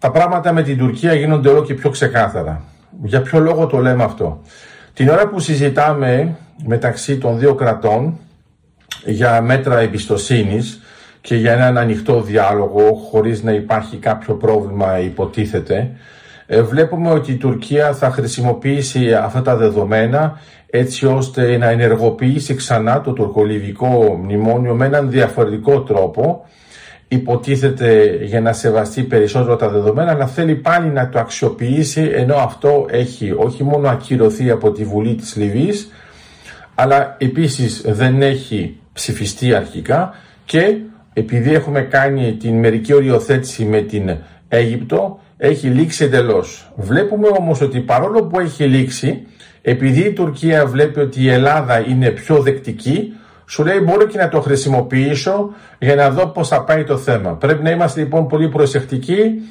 τα πράγματα με την Τουρκία γίνονται όλο και πιο ξεκάθαρα. Για ποιο λόγο το λέμε αυτό; Την ώρα που συζητάμε μεταξύ των δύο κρατών για μέτρα εμπιστοσύνης και για έναν ανοιχτό διάλογο χωρίς να υπάρχει κάποιο πρόβλημα υποτίθεται, ε, βλέπουμε ότι η Τουρκία θα χρησιμοποιήσει αυτά τα δεδομένα έτσι ώστε να ενεργοποιήσει ξανά το τουρκολιβικό μνημόνιο με έναν διαφορετικό τρόπο υποτίθεται για να σεβαστεί περισσότερο τα δεδομένα αλλά θέλει πάλι να το αξιοποιήσει ενώ αυτό έχει όχι μόνο ακυρωθεί από τη Βουλή της Λιβύης αλλά επίσης δεν έχει ψηφιστεί αρχικά και επειδή έχουμε κάνει την μερική οριοθέτηση με την Αίγυπτο έχει λήξει εντελώς. Βλέπουμε όμως ότι παρόλο που έχει λήξει επειδή η Τουρκία βλέπει ότι η Ελλάδα είναι πιο δεκτική σου λέει μπορώ και να το χρησιμοποιήσω για να δω πώς θα πάει το θέμα. Πρέπει να είμαστε λοιπόν πολύ προσεκτικοί,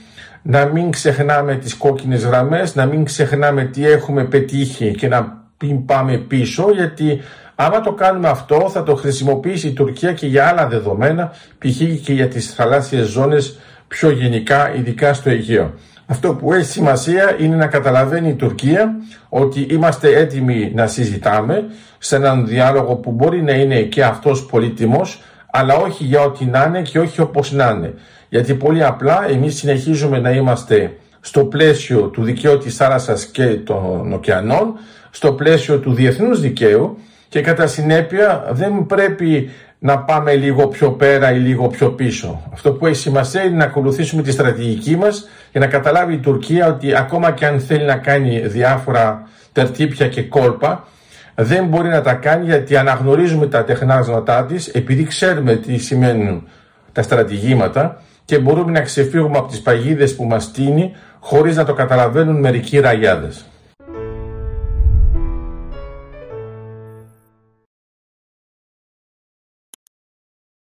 να μην ξεχνάμε τις κόκκινες γραμμές, να μην ξεχνάμε τι έχουμε πετύχει και να μην πάμε πίσω γιατί άμα το κάνουμε αυτό θα το χρησιμοποιήσει η Τουρκία και για άλλα δεδομένα, π.χ. και για τις θαλάσσιες ζώνες πιο γενικά, ειδικά στο Αιγαίο. Αυτό που έχει σημασία είναι να καταλαβαίνει η Τουρκία ότι είμαστε έτοιμοι να συζητάμε σε έναν διάλογο που μπορεί να είναι και αυτός πολύτιμος, αλλά όχι για ό,τι να είναι και όχι όπως να είναι. Γιατί πολύ απλά εμείς συνεχίζουμε να είμαστε στο πλαίσιο του δικαίου της θάλασσας και των ωκεανών, στο πλαίσιο του διεθνούς δικαίου και κατά συνέπεια δεν πρέπει να πάμε λίγο πιο πέρα ή λίγο πιο πίσω. Αυτό που έχει σημασία είναι να ακολουθήσουμε τη στρατηγική μας για να καταλάβει η Τουρκία ότι ακόμα και αν θέλει να κάνει διάφορα τερτύπια και κόλπα δεν μπορεί να τα κάνει γιατί αναγνωρίζουμε τα τεχνάσματά της επειδή ξέρουμε τι σημαίνουν τα στρατηγήματα και μπορούμε να ξεφύγουμε από τις παγίδες που μας στείνει χωρίς να το καταλαβαίνουν μερικοί ραγιάδες.